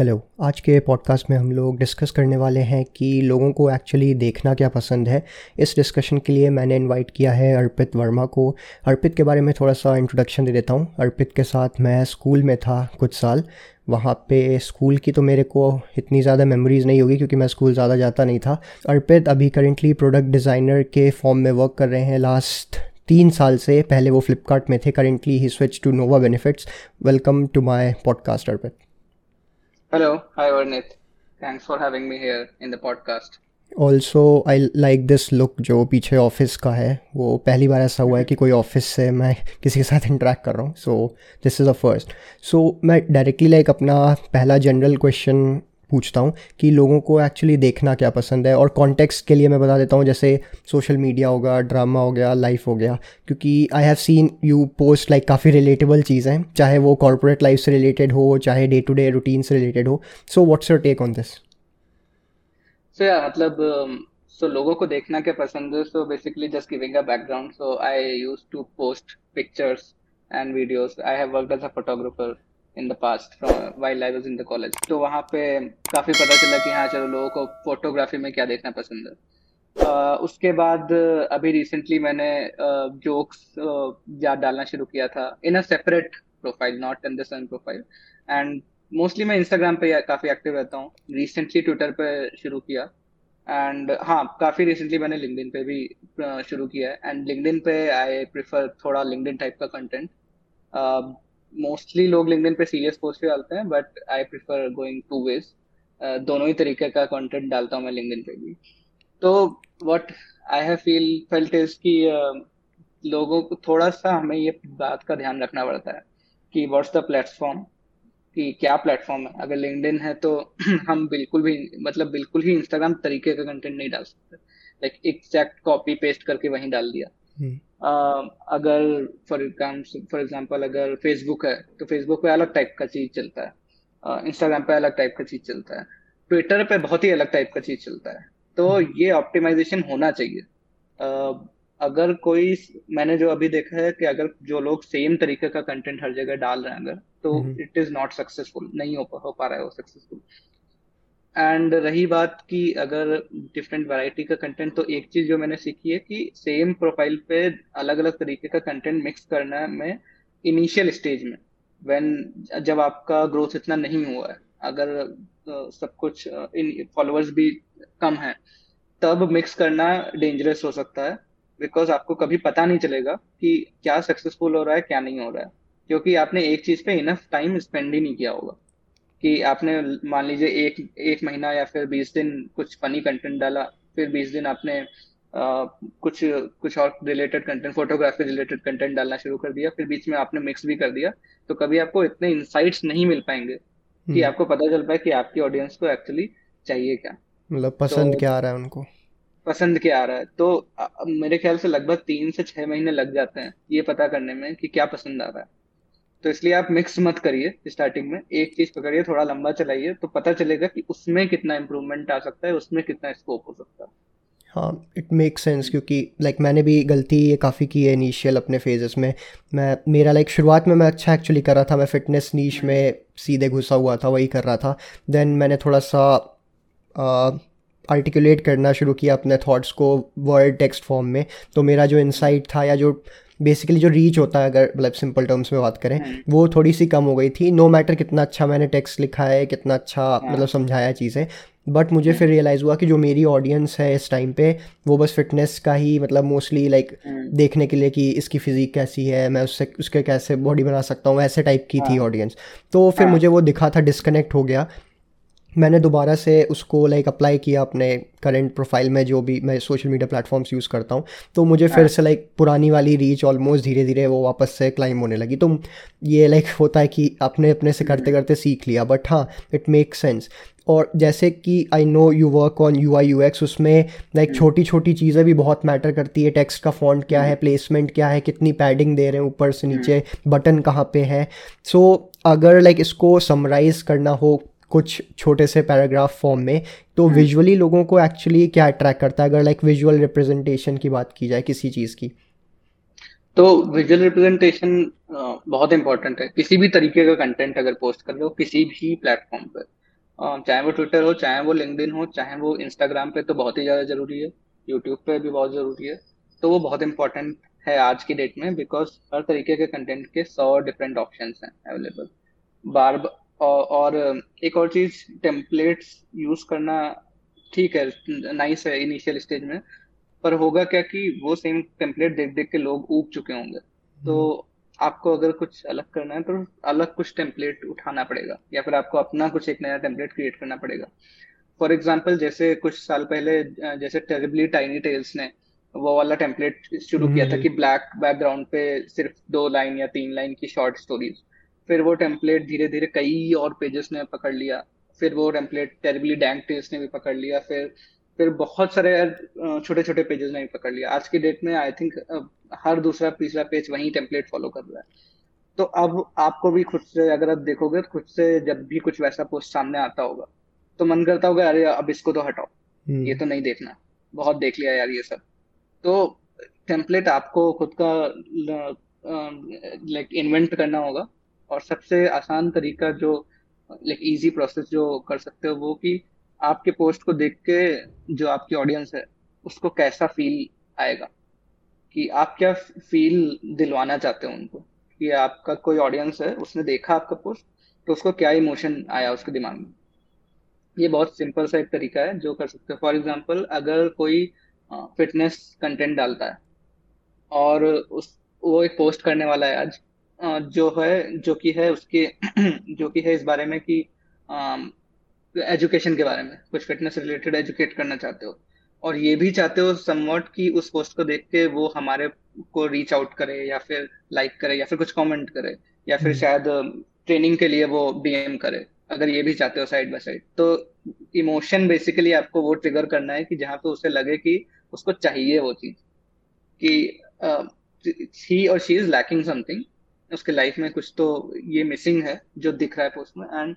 Hello आज के podcast में हम लोग डिस्कस करने वाले हैं कि लोगों को एक्चुअली देखना क्या पसंद है। इस डिस्कशन के लिए मैंने इनवाइट किया है अर्पित वर्मा को। अर्पित के बारे में थोड़ा सा इंट्रोडक्शन दे देता हूँ। अर्पित के साथ मैं स्कूल में था कुछ साल। वहाँ पे स्कूल की तो मेरे को इतनी ज़्यादा मेमोरीज़ नहीं होगी क्योंकि मैं स्कूल ज़्यादा जाता नहीं था। अर्पित अभी करेंटली प्रोडक्ट डिज़ाइनर के फॉर्म में वर्क कर रहे हैं। लास्ट तीन साल से पहले वो फ्लिपकार्ट में थे। Currently he switch to Nova benefits welcome to my podcast Arpit. Hello, hi Varnit. Thanks for having me here in the podcast. Also I like this look जो पीछे ऑफ़िस का है वो पहली बार ऐसा हुआ है कि कोई ऑफ़िस से मैं किसी के साथ इंटरेक्ट कर रहा हूँ so this is a first so मैं डायरेक्टली लाइक अपना पहला जनरल क्वेश्चन पूछता हूँ कि लोगों को एक्चुअली देखना क्या पसंद है और कॉन्टेक्स्ट के लिए मैं बता देता हूँ जैसे सोशल मीडिया होगा ड्रामा हो गया लाइफ हो गया क्योंकि I have seen you post like काफ़ी रिलेटेबल चीज़ें चाहे वो कॉरपोरेट लाइफ से रिलेटेड हो चाहे डे टू डे रूटीन से रिलेटेड हो। So what's your take on this so या मतलब सो um, लोगों को देखना क्या पसंद है? So basically just giving a background so I used to post pictures and videos I have worked as a photographer in the past while I was in the college तो वहाँ पे काफ़ी पता चला कि हाँ चलो लोगों को फोटोग्राफी में क्या देखना पसंद है। Uh, उसके बाद अभी रिसेंटली मैंने जोक्स uh, डालना शुरू किया था in a separate profile not in the profile and mostly मैं इंस्टाग्राम पे काफ़ी एक्टिव रहता हूँ। रिसेंटली ट्विटर पे शुरू किया। एंड हाँ काफ़ी रिसेंटली मैंने लिंकडिन पे भी शुरू किया है। एंड लिंकडिन पे आई प्रिफर थोड़ा लिंकडिन टाइप का कंटेंट मोस्टली लोग लिंक्डइन पे सीरियस पोस्ट भी डालते हैं but I prefer going two ways दोनों ही तरीके का कंटेंट डालता हूँ मैं लिंक्डइन पे भी। तो what I have feel felt is कि लोगों को थोड़ा सा हमें ये बात का ध्यान रखना पड़ता है कि व्हाट्स द प्लेटफॉर्म कि क्या प्लेटफॉर्म है। अगर लिंक्डइन है तो हम बिल्कुल भी मतलब बिल्कुल ही इंस्टाग्राम तरीके का कंटेंट नहीं डाल सकते। लाइक एग्जैक्ट कॉपी पेस्ट करके वहीं डाल दिया। हम्म। अगर फॉर फॉर एग्ज़ाम्पल अगर फेसबुक है तो फेसबुक पे अलग टाइप का चीज़ चलता है। इंस्टाग्राम पे अलग टाइप का चीज़ चलता है। ट्विटर पे बहुत ही अलग टाइप का चीज़ चलता है। तो हम्म। ये ऑप्टिमाइजेशन होना चाहिए। uh, अगर कोई मैंने जो अभी देखा है कि अगर जो लोग सेम तरीके का कंटेंट हर जगह डाल रहे हैं अगर तो इट इज़ नॉट सक्सेसफुल नहीं हो, हो पा रहा है वो सक्सेसफुल एंड रही बात की अगर डिफरेंट वैरायटी का कंटेंट तो एक चीज़ जो मैंने सीखी है कि सेम प्रोफ़ाइल पे अलग अलग तरीके का कंटेंट मिक्स करना में इनिशियल स्टेज में व्हेन जब आपका ग्रोथ इतना नहीं हुआ है अगर uh, सब कुछ इन फॉलोअर्स भी कम है तब मिक्स करना डेंजरस हो सकता है बिकॉज़ आपको कभी पता नहीं चलेगा कि क्या सक्सेसफुल हो रहा है क्या नहीं हो रहा है क्योंकि आपने एक चीज़ पे इनफ टाइम स्पेंड ही नहीं किया होगा। कि आपने मान लीजिए एक एक महीना या फिर बीस दिन कुछ फनी कंटेंट डाला फिर बीस दिन आपने आ, कुछ कुछ और related content photography related content डालना शुरू कर दिया फिर बीच में आपने मिक्स भी कर दिया तो कभी आपको इतने इंसाइट्स नहीं मिल पाएँगे कि हम्म। आपको पता चल पाए कि आपकी ऑडियंस को एक्चुअली चाहिए क्या। मतलब पसंद तो, क्या आ रहा है उनको? पसंद क्या आ रहा है? तो आ, मेरे ख्याल से लगभग तीन से छह महीने लग जाते हैं ये पता करने में कि क्या पसंद आ रहा है। तो इसलिए आप मिक्स मत करिए स्टार्टिंग में। एक चीज़ पकड़िए थोड़ा लंबा चलाइए तो पता चलेगा कि उसमें कितना इम्प्रूवमेंट आ सकता है उसमें कितना स्कोप हो सकता है। हाँ इट मेक सेंस क्योंकि लाइक like, मैंने भी गलती ये काफ़ी की है इनिशियल अपने फेजेस में। मैं मेरा लाइक like, शुरुआत में मैं अच्छा एक्चुअली कर रहा था मैं फिटनेस नीच में सीधे घुसा हुआ था वही कर रहा था। देन मैंने थोड़ा सा आर्टिकुलेट करना शुरू किया अपने थॉट्स को वर्ड टेक्स्ट फॉर्म में। तो मेरा जो इंसाइट था या जो बेसिकली जो रीच होता है अगर मतलब सिंपल टर्म्स में बात करें हम्म। वो थोड़ी सी कम हो गई थी नो मैटर कितना अच्छा मैंने टेक्स्ट लिखा है कितना अच्छा हाँ। मतलब समझाया चीज़ें बट मुझे फिर रियलाइज़ हुआ कि जो मेरी ऑडियंस है इस टाइम पे वो बस फिटनेस का ही मतलब मोस्टली लाइक। देखने के लिए कि इसकी फिजिक कैसी है मैं उससे उसके कैसे बॉडी बना सकता हूँ ऐसे टाइप की थी ऑडियंस हाँ। तो फिर हाँ। मुझे वो दिखा था डिस्कनेक्ट हो गया मैंने दोबारा से उसको लाइक अप्लाई किया अपने करंट प्रोफ़ाइल में जो भी मैं सोशल मीडिया प्लेटफॉर्म्स यूज़ करता हूँ। तो मुझे फिर हाँ। से लाइक पुरानी वाली रीच ऑलमोस्ट धीरे धीरे वो वापस से क्लाइम होने लगी। तो ये लाइक होता है कि अपने अपने से करते करते सीख लिया। बट हाँ इट मेक सेंस और जैसे कि I know you work on U I U X उसमें लाइक छोटी छोटी चीज़ें भी बहुत मैटर करती है। टेक्स्ट का फॉन्ट क्या है प्लेसमेंट क्या है कितनी पैडिंग दे रहे हैं ऊपर से नीचे बटन कहाँ पे है। सो so, अगर लाइक इसको समराइज़ करना हो कुछ छोटे से पैराग्राफ फॉर्म में तो विजुअली हम्म। लोगों को एक्चुअली क्या अट्रैक्ट करता है? अगर लाइक विजुअल रिप्रेजेंटेशन की बात की जाए किसी चीज़ की। तो विजुअल रिप्रेजेंटेशन बहुत इंपॉर्टेंट है। किसी भी तरीके का कंटेंट अगर पोस्ट कर रहे हो किसी भी प्लेटफॉर्म पर चाहे वो ट्विटर हो चाहे वो लिंक्डइन हो चाहे वो इंस्टाग्राम पे तो बहुत ही ज़्यादा ज़रूरी है। यूट्यूब पे भी बहुत ज़रूरी है। तो वो बहुत इंपॉर्टेंट है आज की डेट में बिकॉज़ हर तरीके के कंटेंट के सौ डिफरेंट ऑप्शन हैं अवेलेबल बार और, एक और चीज़ टेम्पलेट्स यूज़ करना ठीक है नाइस है इनिशियल स्टेज में पर होगा क्या कि वो सेम टेम्पलेट देख देख के लोग उग चुके होंगे तो हम्म। आपको अगर कुछ अलग करना है तो अलग कुछ टेम्पलेट उठाना पड़ेगा या फिर आपको अपना कुछ एक नया टेम्पलेट क्रिएट करना पड़ेगा फॉर एग्ज़ाम्पल जैसे कुछ साल पहले जैसे टेरिबली टाइनी टेल्स ने वो वाला टेम्पलेट शुरू किया था हम्म। कि ब्लैक बैकग्राउंड पे सिर्फ़ दो लाइन या तीन लाइन की शॉर्ट स्टोरीज फिर वो टेम्पलेट धीरे धीरे कई और पेजेस ने पकड़ लिया। फिर वो टेम्पलेट टेरिबली डैंक ने भी पकड़ लिया। फिर फिर बहुत सारे छोटे छोटे पेजेस ने भी पकड़ लिया। आज की डेट में आई थिंक हर दूसरा तीसरा पेज वही टेम्पलेट फॉलो कर रहा है। तो अब आपको भी खुद से अगर आप देखोगे तो खुद से जब भी कुछ वैसा पोस्ट सामने आता होगा तो मन करता होगा अरे अब इसको तो हटाओ। हम्म। ये तो नहीं देखना। बहुत देख लिया यार ये सब। तो टेम्पलेट आपको खुद का लाइक इन्वेंट करना होगा। और सबसे आसान तरीका जो लाइक इजी प्रोसेस जो कर सकते हो वो कि आपके पोस्ट को देख के जो आपकी ऑडियंस है, उसको कैसा फील आएगा? कि आप क्या फील दिलवाना चाहते हो उनको? कि आपका कोई ऑडियंस है, उसने देखा आपका पोस्ट तो उसको क्या इमोशन आया उसके दिमाग में? ये बहुत सिंपल सा एक तरीका है जो कर सकते हो। फॉर एग्ज़ाम्पल अगर कोई फिटनेस कंटेंट डालता है और उस, वो एक पोस्ट करने वाला है आज जो है जो कि है उसके जो कि है इस बारे में कि एजुकेशन के बारे में कुछ फिटनेस रिलेटेड एजुकेट करना चाहते हो और ये भी चाहते हो समवट कि उस पोस्ट को देख के वो हमारे को रीच आउट करे या फिर लाइक करे या फिर कुछ कमेंट करे या फिर हम्म। शायद ट्रेनिंग के लिए वो डीएम करे अगर ये भी चाहते हो साइड बाय साइड तो इमोशन बेसिकली आपको वो ट्रिगर करना है कि जहाँ पे उसे लगे कि उसको चाहिए वो चीज़ कि ही और शी इज़ लैकिंग समथिंग उसके लाइफ में कुछ तो ये मिसिंग है जो दिख रहा है पोस्ट में। एंड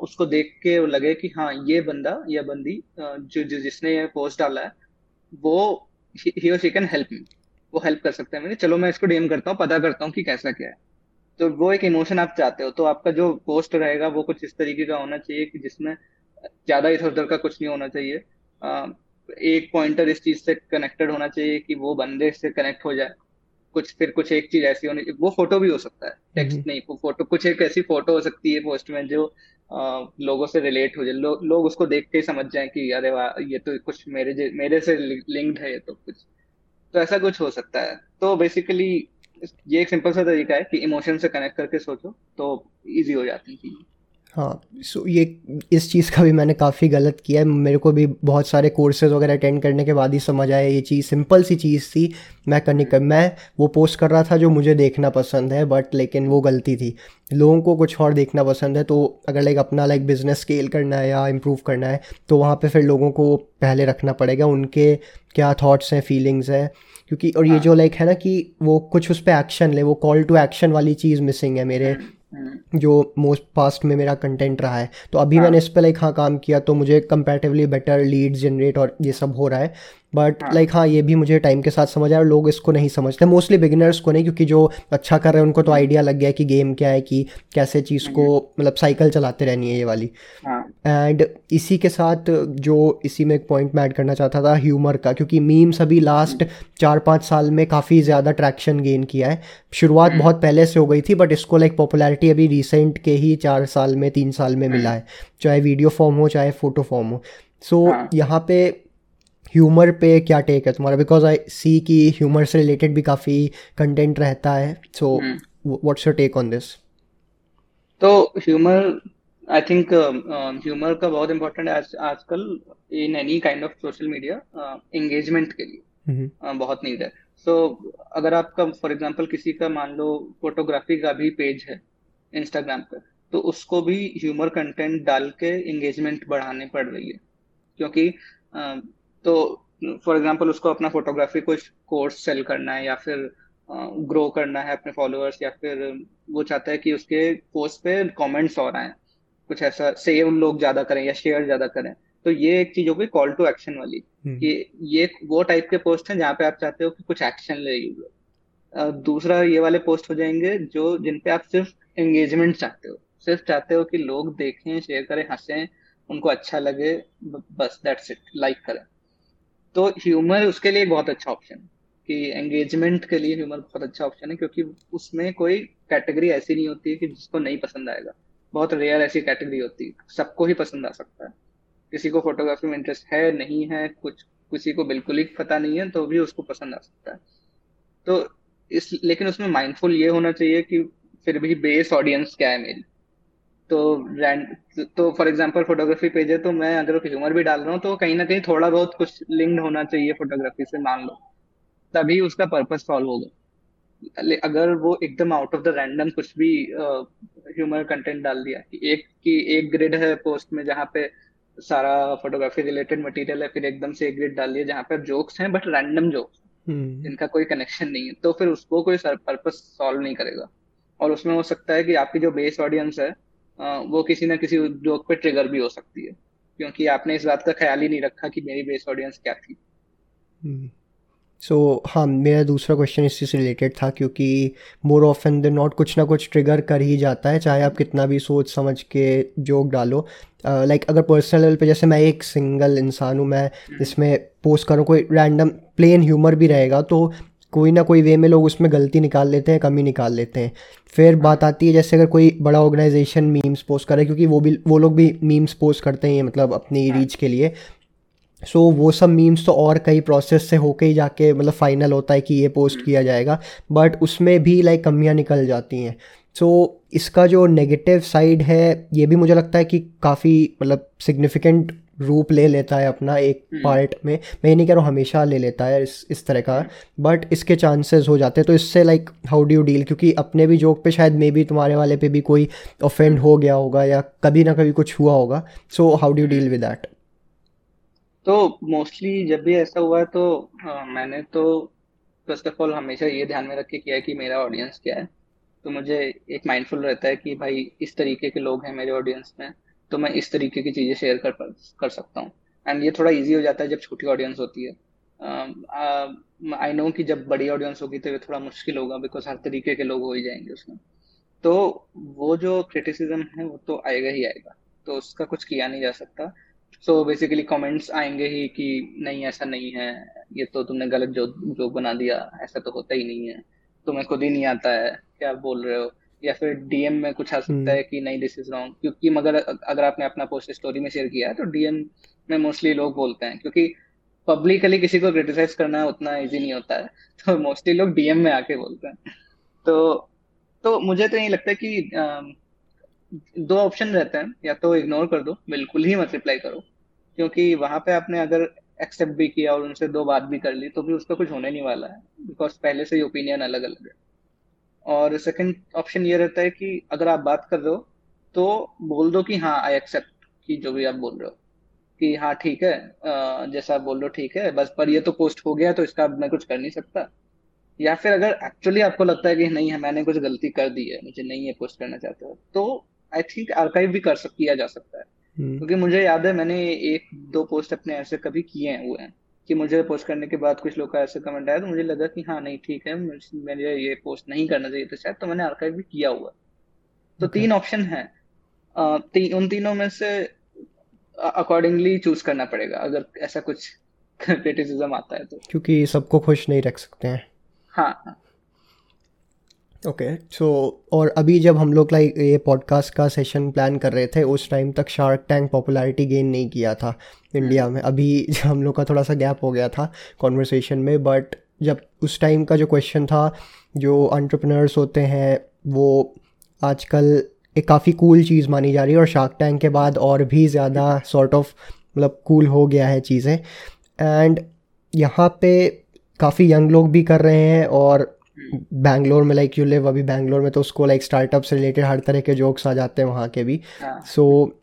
उसको देख के वो लगे कि हाँ ये बंदा या बंदी जो, जो जिसने ये पोस्ट डाला है वो ही और शी कैन हेल्प मी वो हेल्प कर सकते हैं मेरे। चलो मैं इसको डीएम करता हूँ पता करता हूँ कि कैसा क्या है। तो वो एक इमोशन आप चाहते हो तो आपका जो पोस्ट रहेगा वो कुछ इस तरीके का होना चाहिए कि जिसमें ज़्यादा इधर उधर का कुछ नहीं होना चाहिए। एक पॉइंटर इस चीज़ से कनेक्टेड होना चाहिए कि वो बंदे से कनेक्ट हो जाए। कुछ फिर कुछ एक चीज़ ऐसी होनी वो फ़ोटो भी हो सकता है टेक्स्ट हम्म। नहीं वो फ़ोटो कुछ एक ऐसी फ़ोटो हो सकती है पोस्ट में जो आ, लोगों से रिलेट हो जाए लो, लोग उसको देख के समझ जाए कि अरे वाह ये तो कुछ मेरे मेरे से लिंक्ड है ये तो कुछ। तो ऐसा कुछ हो सकता है। तो बेसिकली ये एक सिंपल सा तरीका है कि इमोशन से कनेक्ट करके सोचो तो इजी हो जाती है चीज़ें। हाँ सो ये इस चीज़ का भी मैंने काफ़ी गलत किया है मेरे को भी बहुत सारे कोर्सेज वगैरह अटेंड करने के बाद ही समझ आया ये चीज़ सिंपल सी चीज़ थी मैं करने कर मैं वो पोस्ट कर रहा था जो मुझे देखना पसंद है बट लेकिन वो गलती थी लोगों को कुछ और देखना पसंद है तो अगर लाइक अपना लाइक बिज़नेस स्केल करना है या इम्प्रूव करना है तो वहाँ पर फिर लोगों को पहले रखना पड़ेगा उनके क्या थाट्स हैं फीलिंग्स हैं क्योंकि और ये हाँ। जो लाइक है ना कि वो कुछ उस पर एक्शन ले वो कॉल टू एक्शन वाली चीज़ मिसिंग है मेरे। जो मोस्ट पास्ट में मेरा कंटेंट रहा है। तो अभी हाँ. मैंने इस पर लाइक हाँ काम किया तो मुझे कंपेरेटिवली बेटर लीड जनरेट और ये सब हो रहा है। बट लाइक हाँ ये भी मुझे टाइम के साथ समझ आया और लोग इसको नहीं समझते। मोस्टली बिगिनर्स को नहीं क्योंकि जो अच्छा कर रहे हैं उनको तो आइडिया लग गया कि गेम क्या है कि कैसे चीज़ को मतलब साइकिल चलाते रहनी है ये वाली। एंड हाँ। इसी के साथ जो इसी में एक पॉइंट मैं ऐड करना चाहता था ह्यूमर का क्योंकि मीम्स अभी लास्ट चार पाँच साल में काफ़ी ज़्यादा ट्रैक्शन गेन किया है। शुरुआत हम्म। बहुत पहले से हो गई थी बट इसको लाइक पॉपुलैरिटी अभी रिसेंट के ही चार साल में तीन साल में मिला हम्म। है। चाहे वीडियो फॉर्म हो चाहे फ़ोटो फॉर्म हो। सो so, यहाँ पे ह्यूमर पे क्या टेक है तुम्हारा? बिकॉज़ आई सी कि ह्यूमर से रिलेटेड भी काफ़ी कंटेंट रहता है so what's your take on this तो ह्यूमर आई थिंक ह्यूमर का बहुत इंपॉर्टेंट है आज आजकल in any kind of social media engagement के लिए mm-hmm. uh, बहुत नीड है। सो so, अगर आपका फॉर एग्जांपल किसी का मान लो फोटोग्राफी का भी पेज है इंस्टाग्राम पर तो उसको भी ह्यूमर कंटेंट डाल के एंगेजमेंट बढ़ाने पड़ रही है। क्योंकि uh, तो फॉर एग्ज़ाम्पल उसको अपना फोटोग्राफी कुछ कोर्स सेल करना है या फिर ग्रो करना है अपने फॉलोअर्स या फिर वो चाहता है कि उसके पोस्ट पे कमेंट्स और आए। कुछ ऐसा सेव लोग ज़्यादा करें या शेयर ज़्यादा करें। तो ये एक चीज़ होगी कॉल टू एक्शन वाली हम्म। कि ये वो टाइप के पोस्ट हैं जहाँ पे आप चाहते हो कि कुछ एक्शन ले यूज़र दूसरा ये वाले पोस्ट हो जाएँगे जो जिन पे आप सिर्फ़ एंगेजमेंट चाहते हो। सिर्फ़ चाहते हो कि लोग देखें शेयर करें हंसें उनको अच्छा लगे बस दैट्स इट लाइक करें। तो ह्यूमर उसके लिए बहुत अच्छा ऑप्शन कि एंगेजमेंट के लिए ह्यूमर बहुत अच्छा ऑप्शन है, क्योंकि उसमें कोई कैटेगरी ऐसी नहीं होती है कि जिसको नहीं पसंद आएगा। बहुत रेयर ऐसी कैटेगरी होती है, सबको ही पसंद आ सकता है। किसी को फोटोग्राफी में इंटरेस्ट है, नहीं है, कुछ, किसी को बिल्कुल ही पता नहीं है तो भी उसको पसंद आ सकता है। तो इस, लेकिन उसमें माइंडफुल ये होना चाहिए कि फिर भी बेस ऑडियंस क्या है मेरी। तो रैंड तो फॉर एग्जांपल फोटोग्राफी पेज है तो मैं अगर ह्यूमर भी डाल रहा हूँ तो कहीं ना कहीं थोड़ा बहुत कुछ लिंक्ड होना चाहिए फोटोग्राफी से मान लो। तभी उसका पर्पस सॉल्व होगा। अगर वो एकदम आउट ऑफ़ द रैंडम कुछ भी ह्यूमर uh, कंटेंट डाल दिया कि एक की एक ग्रिड है पोस्ट में जहाँ पे सारा फोटोग्राफी रिलेटेड मटेरियल है फिर एकदम से एक ग्रिड डाल दिया जहाँ पे जोक्स हैं बट रैंडम जोक्स जिनका कोई कनेक्शन नहीं है। तो फिर उसको कोई पर्पस सॉल्व नहीं करेगा। और उसमें हो सकता है कि आपकी जो बेस ऑडियंस है वो किसी ना किसी जोक पे ट्रिगर भी हो सकती है। क्योंकि आपने इस बात का ख्याल ही नहीं रखा कि मेरी बेस ऑडियंस क्या थी। सो so, हाँ मेरा दूसरा क्वेश्चन इसी से रिलेटेड था क्योंकि मोर ऑफन देन नॉट कुछ ना कुछ ट्रिगर कर ही जाता है चाहे आप कितना भी सोच समझ के जोक डालो। लाइक uh, like, अगर पर्सनल लेवल पे जैसे मैं एक सिंगल इंसान हूँ मैं इसमें पोस्ट करूँ कोई रैंडम प्लेन ह्यूमर भी रहेगा तो कोई ना कोई वे में लोग उसमें गलती निकाल लेते हैं कमी निकाल लेते हैं। फिर बात आती है जैसे अगर कोई बड़ा ऑर्गेनाइजेशन मीम्स पोस्ट करे क्योंकि वो भी वो लोग भी मीम्स पोस्ट करते हैं मतलब अपनी रीच के लिए। सो so, वो सब मीम्स तो और कई प्रोसेस से होके ही जाके मतलब फाइनल होता है कि ये पोस्ट किया जाएगा। बट उसमें भी लाइक कमियाँ निकल जाती हैं। सो so, इसका जो नेगेटिव साइड है ये भी मुझे लगता है कि काफ़ी मतलब सिग्निफिकेंट रूप ले लेता है अपना एक पार्ट हम्म। में। मैं ये नहीं कह रहा हूँ हमेशा ले लेता है इस इस तरह का बट इसके चांसेस हो जाते हैं। तो इससे like how do you deal क्योंकि अपने भी जोक पे शायद मे बी तुम्हारे वाले पे भी कोई ऑफेंड हो गया होगा या कभी ना कभी कुछ हुआ होगा। So how do you deal with that तो मोस्टली जब भी ऐसा हुआ है तो आ, मैंने तो फ़र्स्ट ऑफ़ ऑल हमेशा ये ध्यान में रख के किया है कि मेरा ऑडियंस क्या है। तो मुझे एक माइंडफुल रहता है कि भाई इस तरीके के लोग हैं मेरे ऑडियंस में तो मैं इस तरीके की चीज़ें शेयर कर कर सकता हूँ। एंड ये थोड़ा इजी हो जाता है जब छोटी ऑडियंस होती है। आई नो कि जब बड़ी ऑडियंस होगी तो ये थोड़ा मुश्किल होगा बिकॉज़ हर तरीके के लोग हो ही जाएँगे उसमें। तो वो जो क्रिटिसिज्म है वो तो आएगा ही आएगा तो उसका कुछ किया नहीं जा सकता। सो बेसिकली कमेंट्स आएँगे ही कि नहीं, ऐसा नहीं है, ये तो तुमने गलत जो जो बना दिया, ऐसा तो होता ही नहीं है। तुम्हें खुद ही नहीं आता है क्या बोल रहे हो? या फिर डीएम में कुछ आ सकता हम्म। है कि नहीं दिस इज़ रॉन्ग क्योंकि मगर अगर आपने अपना पोस्ट स्टोरी में शेयर किया है तो डीएम में मोस्टली लोग बोलते हैं क्योंकि पब्लिकली किसी को क्रिटिसाइज करना उतना इजी नहीं होता है। तो मोस्टली लोग डीएम में आके बोलते हैं। तो तो मुझे तो यही लगता है कि आ, दो ऑप्शन रहते हैं या तो इग्नोर कर दो बिल्कुल ही मत रिप्लाई करो। क्योंकि वहाँ पे आपने अगर एक्सेप्ट भी किया और उनसे दो बात भी कर ली तो भी उसका कुछ होने नहीं वाला है बिकॉज़ पहले से ही ओपिनियन अलग अलग है और सेकंड ऑप्शन ये रहता है कि अगर आप बात कर रहे हो तो बोल दो कि हाँ आई एक्सेप्ट कि जो भी आप बोल रहे हो, कि हाँ ठीक है जैसा आप बोल रहे हो, ठीक है, बस पर ये तो पोस्ट हो गया तो इसका मैं कुछ कर नहीं सकता या फिर अगर एक्चुअली आपको लगता है कि नहीं, है, मैंने कुछ गलती कर दी है, मुझे नहीं है पोस्ट करना चाहते हो तो आई थिंक आर्काइव भी कर सक, किया जा सकता है। क्योंकि मुझे याद है मैंने एक दो पोस्ट अपने ऐसे कभी किए हुए हैं कि मुझे पोस्ट करने के बाद कुछ लोग का ऐसे कमेंट आया तो मुझे लगा कि हाँ नहीं ठीक है मुझे ये पोस्ट नहीं करना चाहिए था शायद तो मैंने आर्काइव भी किया हुआ। तो तीन ऑप्शन है। ती, उन तीनों में से अकॉर्डिंगली चूज़ करना पड़ेगा अगर ऐसा कुछ क्रिटिसिज्म आता है तो। क्योंकि सबको खुश नहीं रख सकते हैं। हाँ हाँ। ओके सो और अभी जब हम लोग लाइक ये पॉडकास्ट का सेशन प्लान कर रहे थे उस टाइम तक शार्क टैंक पॉपुलैरिटी गेन नहीं किया था इंडिया हम्म। में। अभी हम लोग का थोड़ा सा गैप हो गया था कॉन्वर्सेशन में बट जब उस टाइम का जो क्वेश्चन था जो एंटरप्रेन्योर्स होते हैं वो आजकल एक काफ़ी कूल चीज़ मानी जा रही है और शार्क टैंक के बाद और भी ज़्यादा सॉर्ट ऑफ़ मतलब कूल हो गया है चीज़ें। एंड यहाँ पे काफ़ी यंग लोग भी कर रहे हैं और बैंगलोर में लाइक यू लिव अभी बैंगलोर में तो उसको लाइक स्टार्टअप से रिलेटेड हर तरह के जोक्स आ जाते हैं वहाँ के भी। सो हाँ। so,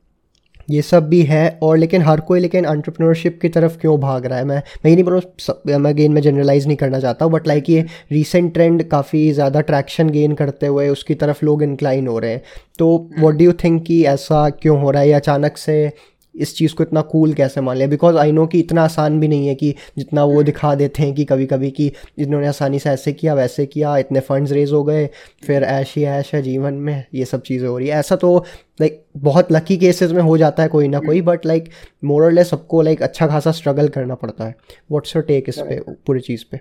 ये सब भी है और लेकिन हर कोई लेकिन एंटरप्रेन्योरशिप की तरफ़ क्यों भाग रहा है? मैं मैं ये नहीं बोल मैं गेन में जनरलाइज नहीं करना चाहता हूँ बट लाइक ये रीसेंट ट्रेंड काफ़ी ज़्यादा ट्रैक्शन गेन करते हुए उसकी तरफ़ लोग इंक्लाइन हो रहे हैं। तो वॉट डू यू थिंक कि ऐसा क्यों हो रहा है? या अचानक से इस चीज़ को इतना कूल कैसे मान लिया? बिकॉज़ आई नो कि इतना आसान भी नहीं है कि जितना वो दिखा देते हैं कि कभी कभी कि इन्होंने आसानी से ऐसे किया वैसे किया इतने फंड्स रेज हो गए फिर ऐश ही ऐश है जीवन में ये सब चीज़ें हो रही है। ऐसा तो लाइक like, बहुत लकी केसेस में हो जाता है कोई ना कोई बट लाइक मोरल सबको लाइक अच्छा खासा स्ट्रगल करना पड़ता है। व्हाट्स योर टेक इस पे पूरी चीज़ पे?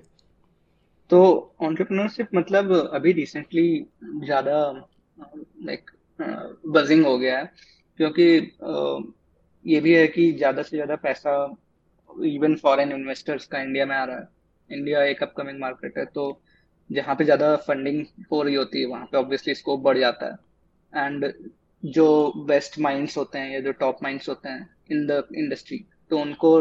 तो ऑन्टरप्रनरशिप मतलब अभी रिसेंटली ज़्यादा लाइक बजिंग हो गया है क्योंकि ये भी है कि ज़्यादा से ज़्यादा पैसा इवन फॉरेन इन्वेस्टर्स का इंडिया में आ रहा है। इंडिया एक अपकमिंग मार्केट है तो जहाँ पे ज़्यादा फंडिंग हो रही होती है, वहाँ पे ऑब्वियसली स्कोप बढ़ जाता है। एंड जो बेस्ट माइंड्स होते हैं या जो टॉप माइंड्स होते हैं इन द इंडस्ट्री तो उनको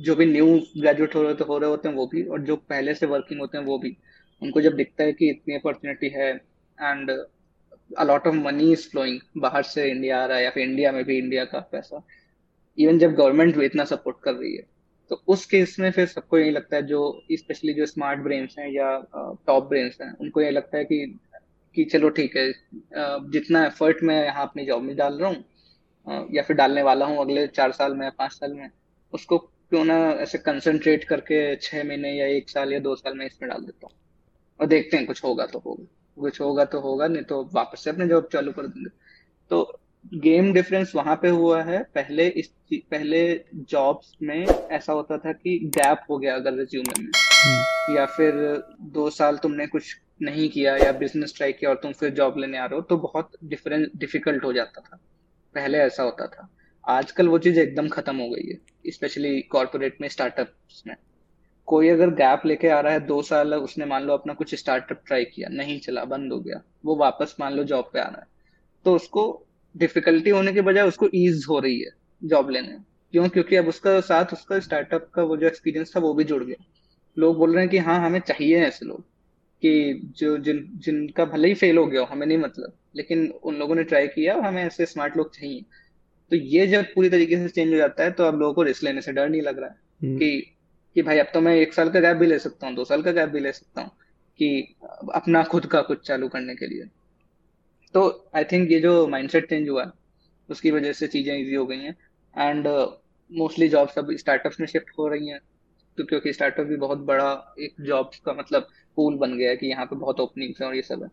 जो भी न्यू ग्रेजुएट हो रहे हो रहे होते हैं वो भी, और जो पहले से वर्किंग होते हैं वो भी, उनको जब दिखता है कि इतनी अपॉर्चुनिटी है and a lot of money is flowing बाहर से इंडिया आ रहा है या फिर इंडिया में भी इंडिया का पैसा इवन जब गवर्नमेंट इतना सपोर्ट कर रही है तो उस केस में फिर सबको यही लगता है जो स्पेशली जो स्मार्ट ब्रेन्स हैं या टॉप ब्रेन्स हैं, उनको ये लगता है कि कि चलो ठीक है जितना एफर्ट मैं यहाँ अपनी जॉब में डाल रहा हूँ या फिर डालने वाला हूँ अगले चार साल में या पाँच साल में, उसको क्यों ना ऐसे कंसंट्रेट करके छह महीने या एक साल या दो साल में इसमें डाल देता हूँ। और देखते हैं कुछ होगा तो होगा, कुछ होगा तो होगा, नहीं तो वापस से अपने जॉब चालू कर देंगे। तो गेम डिफरेंस वहाँ पे हुआ है। पहले इस पहले जॉब्स में ऐसा होता था कि गैप हो गया अगर रिज्यूमे में। हम्म। या फिर दो साल तुमने कुछ नहीं किया या बिज़नेस ट्राई किया और तुम फिर जॉब लेने आ रहे हो तो बहुत डिफरेंट डिफ़िकल्ट हो जाता था। पहले ऐसा होता था। आजकल वो चीज़ एकदम खत्म हो गई है स्पेशली कॉर्पोरेट में स्टार्टअप में। कोई अगर गैप लेके आ रहा है दो साल उसने मान लो अपना कुछ स्टार्टअप ट्राई किया नहीं चला बंद हो गया वो वापस मान लो जॉब पे आ रहा है तो उसको डिफिकल्टी होने के बजाय उसको ईज हो रही है जॉब लेने क्यों? क्योंकि अब उसका साथ उसका स्टार्टअप का वो जो एक्सपीरियंस था वो भी जुड़ गया। लोग बोल रहे हैं कि हाँ हमें चाहिए ऐसे लोग कि जो जिन जिनका भले ही फेल हो गया हमें नहीं मतलब लेकिन उन लोगों ने ट्राई किया हमें ऐसे स्मार्ट लोग चाहिए। तो ये जब पूरी तरीके से चेंज हो जाता है तो अब लोगों को रिस्क लेने से डर नहीं लग रहा है हम्म। कि कि भाई अब तो मैं एक साल का गैप भी ले सकता हूँ दो साल का गैप भी ले सकता हूँ कि अपना खुद का कुछ चालू करने के लिए। तो आई थिंक ये जो माइंडसेट चेंज हुआ है उसकी वजह से चीज़ें इजी हो गई हैं। एंड मोस्टली जॉब्स अब स्टार्टअप्स में शिफ्ट हो रही हैं तो क्योंकि स्टार्टअप भी बहुत बड़ा एक जॉब्स का मतलब पूल बन गया है कि यहाँ पे बहुत ओपनिंग्स हैं और ये सब है।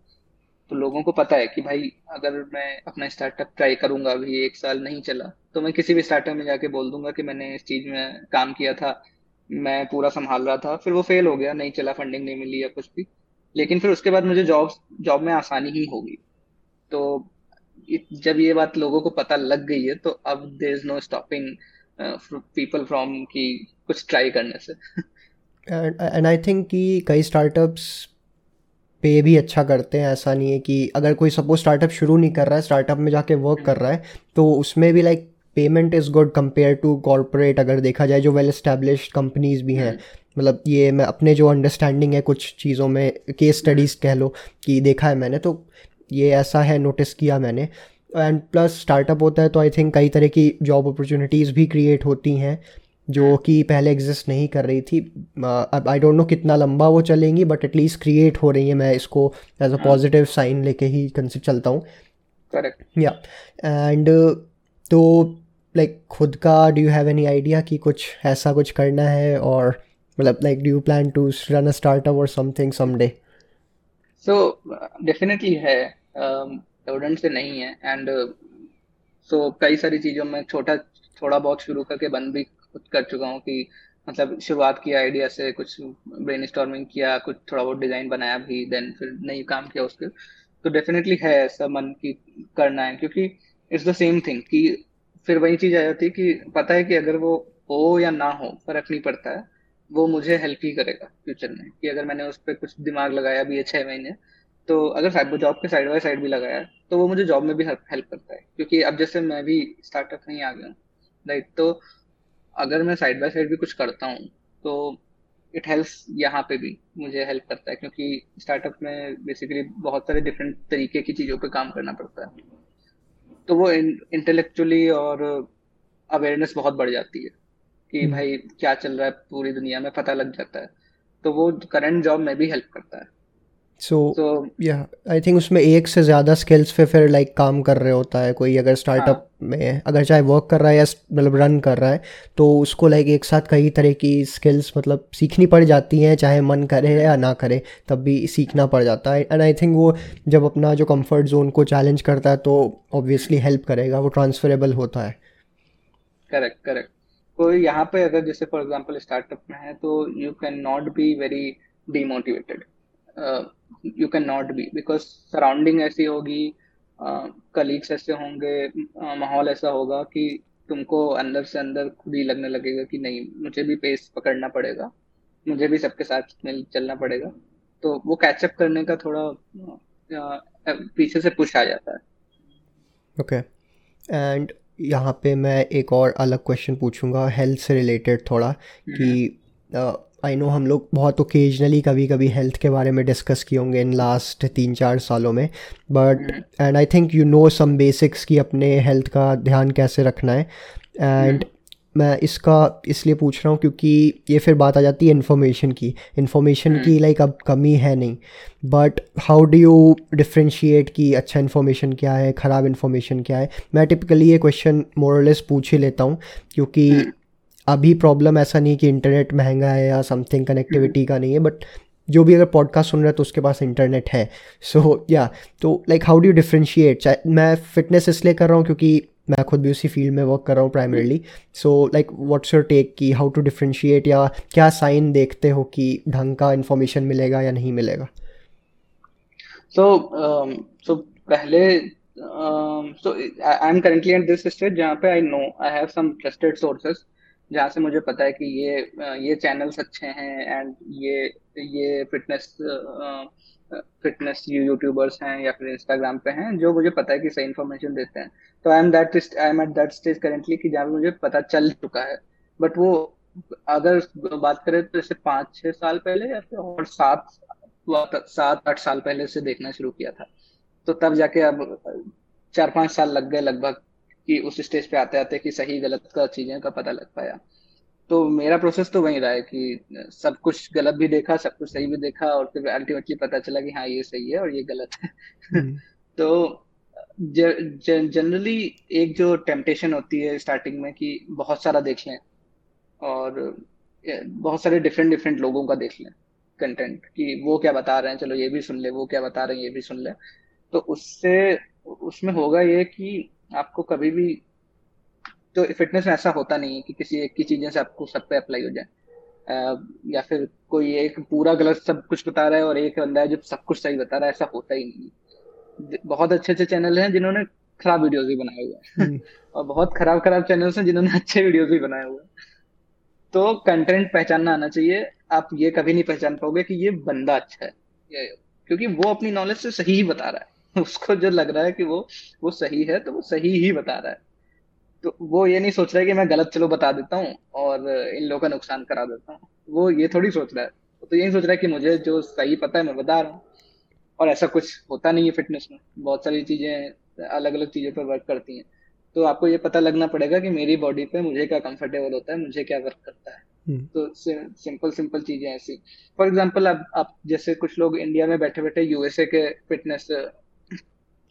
तो लोगों को पता है कि भाई, अगर मैं अपना स्टार्टअप ट्राई करूँगा, अभी एक साल नहीं चला तो मैं किसी भी स्टार्टअप में जाके बोल दूँगा कि मैंने इस चीज़ में काम किया था, मैं पूरा संभाल रहा था, फिर वो फेल हो गया, नहीं चला फंडिंग नहीं मिली या कुछ भी। लेकिन फिर उसके बाद मुझे जॉब जॉब में आसानी ही होगी। तो जब ये बात लोगों को पता लग गई है तो अब there is no stopping people from की कुछ ट्राई करने से एंड आई थिंक कि कई स्टार्टअप्स पे भी अच्छा करते हैं, ऐसा नहीं है कि अगर कोई सपोज़ स्टार्टअप शुरू नहीं कर रहा है स्टार्टअप में जाके वर्क कर रहा है तो उसमें भी like payment is good compare to corporate अगर देखा जाए, जो वेल इस्टेब्लिश कंपनीज़ भी हैं। मतलब ये मैं अपने जो अंडरस्टैंडिंग है कुछ चीज़ों में केस स्टडीज़ कह लो, कि देखा है मैंने तो ये ऐसा है नोटिस किया मैंने। एंड प्लस स्टार्टअप होता है तो आई थिंक कई तरह की जॉब अपॉर्चुनिटीज़ भी क्रिएट होती हैं जो कि पहले एग्जिस्ट नहीं कर रही थी। अब आई डोंट नो कितना लंबा वो चलेंगी बट एटलीस्ट क्रिएट हो रही है। मैं इसको एज अ पॉजिटिव साइन लेके ही कंसिडर चलता हूँ। करेक्ट या एंड तो लाइक खुद का do you have any idea कि कुछ ऐसा कुछ करना है? और मतलब like do you plan to run a startup और समथिंग समडे सो डेफिनेटली है स्टूडेंट um, से नहीं है एंड सो uh, so, कई सारी चीज़ों में छोटा थोड़ा बहुत शुरू करके बंद भी खुद कर चुका हूँ कि मतलब शुरुआत किया आइडिया से कुछ ब्रेन स्टॉर्मिंग किया कुछ थोड़ा बहुत डिज़ाइन बनाया भी देन फिर नई काम किया उसके। तो डेफिनेटली है ऐसा मन की करना है क्योंकि इट्स द सेम थिंग कि फिर वही चीज़ आ जाती है कि पता है कि अगर वो हो या ना हो फ़र्क नहीं पड़ता है। वो मुझे हेल्प ही करेगा फ्यूचर में, कि अगर मैंने उस पर कुछ दिमाग लगाया भी है छह महीने तो अगर जॉब के साइड बाय साइड भी लगाया तो वो मुझे जॉब में भी हेल्प करता है। क्योंकि अब जैसे मैं भी स्टार्टअप नहीं आ गया हूँ राइट तो अगर मैं साइड बाय साइड भी कुछ करता हूँ तो इट हेल्प्स यहाँ पे भी मुझे हेल्प करता है, क्योंकि स्टार्टअप में बेसिकली बहुत सारे डिफरेंट तरीके की चीज़ों पे काम करना पड़ता है। तो वो इंटेलेक्चुअली और अवेयरनेस बहुत बढ़ जाती है। कि hmm. भाई क्या चल रहा है पूरी दुनिया में पता लग जाता है। तो वो करंट जॉब में भी हेल्प करता है। सो या आई थिंक उसमें एक से ज़्यादा स्किल्स पे फिर लाइक like, काम कर रहे होता है। कोई अगर स्टार्टअप हाँ. में अगर चाहे वर्क कर रहा है या मतलब रन कर रहा है तो उसको लाइक like, एक साथ कई तरह की स्किल्स मतलब सीखनी पड़ जाती हैं चाहे मन करे या ना करे तब भी सीखना पड़ जाता है। एंड आई थिंक वो जब अपना जो कंफर्ट जोन को चैलेंज करता है तो ऑब्वियसली हेल्प करेगा वो ट्रांसफरेबल होता है। करेक्ट करेक्ट कोई यहाँ पे अगर जैसे फॉर एग्जांपल स्टार्टअप में है तो you can not be very demotivated you can not be because surrounding ऐसी होगी कलीग्स uh, ऐसे होंगे uh, माहौल ऐसा होगा कि तुमको अंदर से अंदर खुद ही लगने लगेगा कि नहीं मुझे भी पेस पकड़ना पड़ेगा मुझे भी सबके साथ मिल चलना पड़ेगा। तो वो कैचअप करने का थोड़ा uh, पीछे से पुश आ जाता है। ओके एंड यहाँ पे मैं एक और अलग क्वेश्चन पूछूँगा हेल्थ से रिलेटेड थोड़ा कि आई नो हम लोग बहुत ओकेजनली कभी कभी हेल्थ के बारे में डिस्कस किए होंगे इन लास्ट तीन चार सालों में but and I think you know some basics कि अपने हेल्थ का ध्यान कैसे रखना है एंड मैं इसका इसलिए पूछ रहा हूँ क्योंकि ये फिर बात आ जाती है इन्फॉर्मेशन की। इन्फॉर्मेशन की लाइक अब कमी है नहीं। But how do you differentiate कि अच्छा इन्फॉर्मेशन क्या है ख़राब इन्फॉर्मेशन क्या है? मैं टिपिकली ये क्वेश्चन मोरलेस पूछ ही लेता हूँ क्योंकि अभी प्रॉब्लम ऐसा नहीं कि इंटरनेट महँगा है या समथिंग कनेक्टिविटी का नहीं है बट जो भी अगर पॉडकास्ट सुन रहा है तो उसके पास इंटरनेट है। सो so, या yeah, तो लाइक हाउ डू डिफ्रेंशिएट चाहे मैं फिटनेस इसलिए कर रहा हूँ क्योंकि मैं खुद भी उसी फ़ील्ड में वर्क कर रहा हूँ primarily so like what's your take की हाउ टू डिफ्रेंशिएट या क्या साइन देखते हो कि ढंग का इन्फॉर्मेशन मिलेगा या नहीं मिलेगा? सो सो um, पहले so I am currently at this stage जहाँ पे I know I have some trusted sources जहाँ से मुझे पता है कि ये ये चैनल्स अच्छे हैं एंड ये ये फिटनेस फिटनेस यूट्यूबर्स हैं या फिर इंस्टाग्राम पे हैं, जो मुझे पता है कि सही इन्फॉर्मेशन देते हैं। तो I am that I am at that stage currently कि जहाँ पे मुझे पता चल चुका है। बट वो, अगर बात करें तो जैसे पाँच छः साल पहले या फिर और सात सात, आठ साल पहले से देखना शुरू किया था। तो तब जाके अब चार पाँच साल लग गए लगभग कि उस स्टेज पे आते आते कि सही, गलत का चीज़ें का पता लग पाया। तो मेरा प्रोसेस तो वही रहा है कि सब कुछ गलत भी देखा सब कुछ सही भी देखा और फिर अल्टीमेटली पता चला कि हाँ ये सही है और ये गलत है हम्म। तो जनरली एक जो टेम्पटेशन होती है स्टार्टिंग में कि बहुत सारा देख लें और बहुत सारे डिफरेंट डिफरेंट लोगों का देख लें कंटेंट कि वो क्या बता रहे हैं चलो ये भी सुन ले वो क्या बता रहे हैं ये भी सुन ले तो उससे उसमें होगा ये कि आपको कभी भी तो फिटनेस में ऐसा होता नहीं है कि किसी एक की चीज़ें से आपको सब पे अप्लाई हो जाए। या फिर कोई एक पूरा गलत सब कुछ बता रहा है और एक बंदा है जो सब कुछ सही बता रहा है ऐसा होता ही नहीं बहुत अच्छे अच्छे चैनल हैं जिन्होंने खराब वीडियोस भी बनाए हुए हैं। हम्म। और बहुत खराब खराब चैनल्स हैं जिन्होंने अच्छे वीडियोस भी बनाए हुए हैं। तो कंटेंट पहचानना आना चाहिए। आप ये कभी नहीं पहचान पाओगे कि ये बंदा अच्छा है क्योंकि वो अपनी नॉलेज से सही ही बता रहा है। उसको जो लग रहा है कि वो वो सही है तो वो सही ही बता रहा है। तो वो ये नहीं सोच रहा है कि मैं गलत चलो बता देता हूँ और इन लोगों का नुकसान करा देता हूँ। वो ये थोड़ी सोच रहा है। तो यही सोच रहा है कि मुझे जो सही पता है मैं बता रहा हूँ। और ऐसा कुछ होता नहीं है फिटनेस में। बहुत सारी चीज़ें अलग अलग चीज़ों पर वर्क करती हैं। तो आपको ये पता लगना पड़ेगा कि मेरी बॉडी पे मुझे क्या कंफर्टेबल होता है मुझे क्या वर्क करता है। हम्म। तो सिंपल सिंपल चीज़ें ऐसी। फॉर एग्ज़ाम्पल अब आप जैसे कुछ लोग इंडिया में बैठे बैठे यूएसए के फिटनेस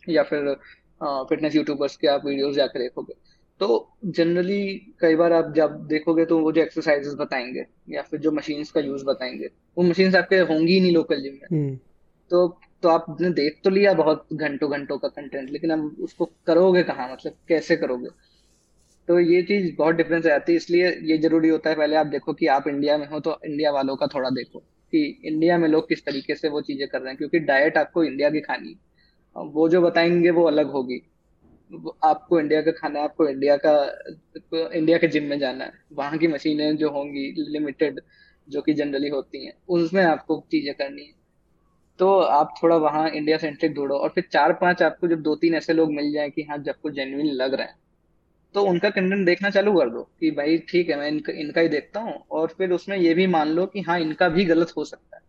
या फिर फिटनेस यूट्यूबर्स के आप वीडियोस जाकर देखोगे। तो जनरली कई बार आप जब देखोगे तो वो जो एक्सरसाइजेस बताएँगे या फिर जो मशीन्स का यूज़ बताएँगे वो मशीन्स आपके होंगी ही नहीं लोकल जिम में। हम्म। तो तो आपने देख तो लिया बहुत घंटों घंटों का कंटेंट लेकिन अब उसको करोगे कहाँ मतलब कैसे करोगे? तो ये चीज़ बहुत डिफरेंस आती है इसलिए ये ज़रूरी होता है पहले आप देखो कि आप इंडिया में हो तो इंडिया वालों का थोड़ा देखो कि इंडिया में लोग किस तरीके से वो चीज़ें कर रहे हैं क्योंकि डाइट आपको इंडिया की खानी है। वो जो बताएँगे वो अलग होगी। आपको इंडिया का खाना है आपको इंडिया का इंडिया के जिम में जाना है। वहाँ की मशीनें जो होंगी लिमिटेड जो कि जनरली होती हैं उसमें आपको चीज़ें करनी है। तो आप थोड़ा वहाँ इंडिया सेंट्रिक ढूंढो और फिर चार पाँच आपको जब दो तीन ऐसे लोग मिल जाए कि हाँ जब को जेन्युइन लग रहे हैं तो उनका कंटेंट देखना चालू कर दो कि भाई ठीक है मैं इनका इनका ही देखता हूँ और फिर उसमें ये भी मान लो कि हाँ इनका भी गलत हो सकता है।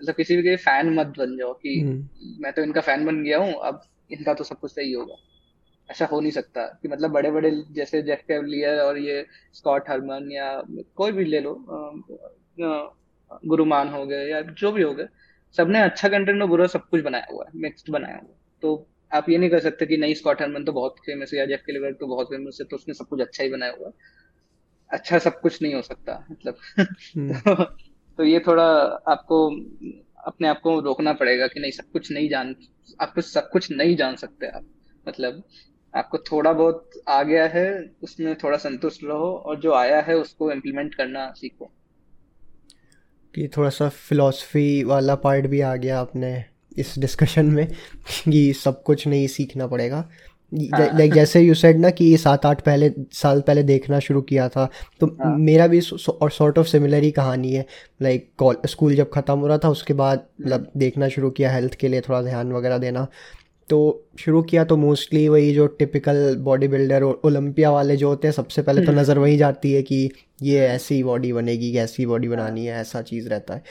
मतलब किसी भी के फ़ैन मत बन जाओ कि हम्म। मैं तो इनका फ़ैन बन गया हूँ अब इनका तो सब कुछ सही होगा। ऐसा हो नहीं सकता कि मतलब बड़े बड़े जैसे जेफ कैवलियर और ये स्कॉट हरमन या कोई भी ले लो गुरुमान हो गए या जो भी हो गए सबने अच्छा कंटेंट और बुरा सब कुछ बनाया हुआ है मिक्स्ड बनाया हुआ है। तो आप ये नहीं कर सकते कि नहीं स्कॉट हरमन तो बहुत फ़ेमस है या जेफ केलिवर तो बहुत फ़ेमस है तो उसने सब कुछ अच्छा ही बनाया हुआ है। अच्छा सब कुछ नहीं हो सकता मतलब। तो, तो ये थोड़ा आपको अपने आप को रोकना पड़ेगा कि नहीं सब कुछ नहीं जान आप कुछ सब कुछ नहीं जान सकते आप मतलब। आपको थोड़ा बहुत आ गया है उसमें थोड़ा संतुष्ट रहो और जो आया है उसको इम्प्लीमेंट करना सीखो। कि थोड़ा सा फिलॉसफी वाला पार्ट भी आ गया आपने इस डिस्कशन में कि सब कुछ नहीं सीखना पड़ेगा। लाइक हाँ। जैसे यू सेड ना कि सात आठ पहले साल पहले देखना शुरू किया था तो हाँ. मेरा भी और सॉर्ट ऑफ़ सिमिलर ही कहानी है। लाइक स्कूल जब ख़त्म हो रहा था उसके बाद मतलब देखना शुरू किया हेल्थ के लिए थोड़ा ध्यान वगैरह देना। तो शुरू किया तो मोस्टली वही जो टिपिकल बॉडी बिल्डर ओलंपिया वाले जो होते हैं सबसे पहले तो हम्म। नज़र वही जाती है कि ये ऐसी बॉडी बनेगी ऐसी बॉडी बनानी है ऐसा चीज़ रहता है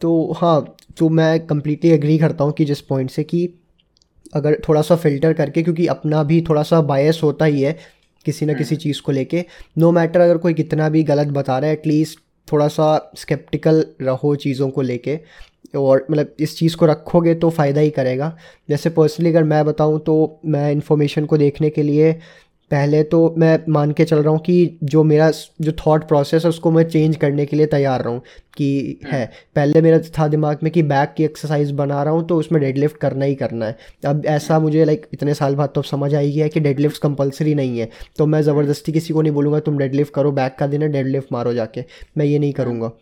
तो हाँ तो मैं कम्प्लीटली एग्री करता हूँ कि जिस पॉइंट से कि अगर थोड़ा सा फ़िल्टर करके क्योंकि अपना भी थोड़ा सा बायस होता ही है किसी ना किसी हम्म। चीज़ को लेके नो मैटर अगर कोई कितना भी गलत बता रहा है एटलीस्ट थोड़ा सा स्केप्टिकल रहो चीज़ों को लेके और मतलब इस चीज़ को रखोगे तो फ़ायदा ही करेगा। जैसे पर्सनली अगर मैं बताऊँ तो मैं इन्फॉर्मेशन को देखने के लिए पहले तो मैं मान के चल रहा हूँ कि जो मेरा जो थॉट प्रोसेस है उसको मैं चेंज करने के लिए तैयार रहूँ कि हम्म। है। पहले मेरा था दिमाग में कि बैक की एक्सरसाइज बना रहा हूँ तो उसमें डेडलिफ्ट करना ही करना है। अब ऐसा। मुझे लाइक इतने साल बाद तो अब समझ आई है कि डेडलिफ्ट कंपलसरी नहीं है। तो मैं ज़बरदस्ती किसी को नहीं बोलूँगा तुम डेडलिफ्ट करो बैक का दिन है डेडलिफ्ट मारो जाके। मैं ये नहीं करूँगा।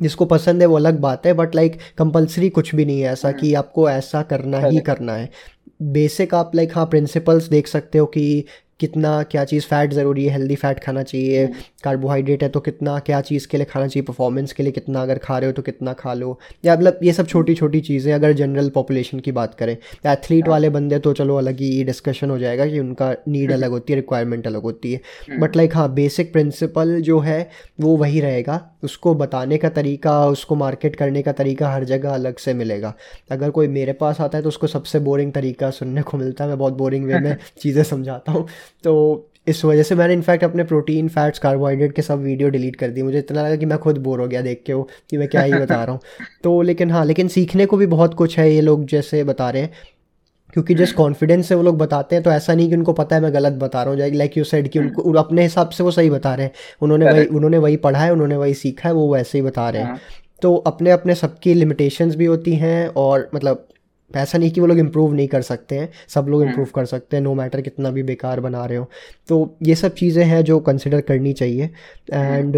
जिसको पसंद है वो अलग बात है बट लाइक कंपलसरी कुछ भी नहीं है ऐसा कि आपको ऐसा करना ही करना है। बेसिक आप लाइक हाँ प्रिंसिपल्स देख सकते हो कि कितना क्या चीज़ फ़ैट ज़रूरी है हेल्दी फ़ैट खाना चाहिए कार्बोहाइड्रेट हम्म। है तो कितना क्या चीज़ के लिए खाना चाहिए परफॉर्मेंस के लिए कितना अगर खा रहे हो तो कितना खा लो। या मतलब ये सब छोटी छोटी चीज़ें अगर जनरल पॉपुलेशन की बात करें एथलीट वाले बंदे तो चलो अलग ही डिस्कशन हो जाएगा कि उनका नीड अलग होती है रिक्वायरमेंट अलग होती है। बट हम्म। लाइक हाँ बेसिक प्रिंसिपल जो है वो वही रहेगा। उसको बताने का तरीका उसको मार्केट करने का तरीका हर जगह अलग से मिलेगा। अगर कोई मेरे पास आता है तो उसको सबसे बोरिंग तरीका सुनने को मिलता है। मैं बहुत बोरिंग वे में चीज़ें समझाता हूँ। तो इस वजह से मैंने इनफैक्ट अपने प्रोटीन फैट्स कार्बोहाइड्रेट के सब वीडियो डिलीट कर दी मुझे इतना लगा कि मैं खुद बोर हो गया देख के वो कि मैं क्या ही बता रहा हूँ। तो लेकिन हाँ लेकिन सीखने को भी बहुत कुछ है ये लोग जैसे बता रहे हैं। क्योंकि जिस कॉन्फिडेंस से वो लोग बताते हैं तो ऐसा नहीं कि उनको पता है मैं गलत बता रहा हूँ। लाइक यू सेड कि उनको अपने हिसाब से वो सही बता रहे हैं। उन्होंने वही उन्होंने वही पढ़ा है उन्होंने वही सीखा है वो वैसे ही बता रहे हैं। हाँ। तो अपने अपने सबकी लिमिटेशंस भी होती हैं और मतलब ऐसा नहीं कि वो लोग इम्प्रूव नहीं कर सकते हैं सब लोग इम्प्रूव कर सकते हैं नो मैटर कितना भी बेकार बना रहे हो। तो ये सब चीज़ें हैं जो कंसिडर करनी चाहिए। एंड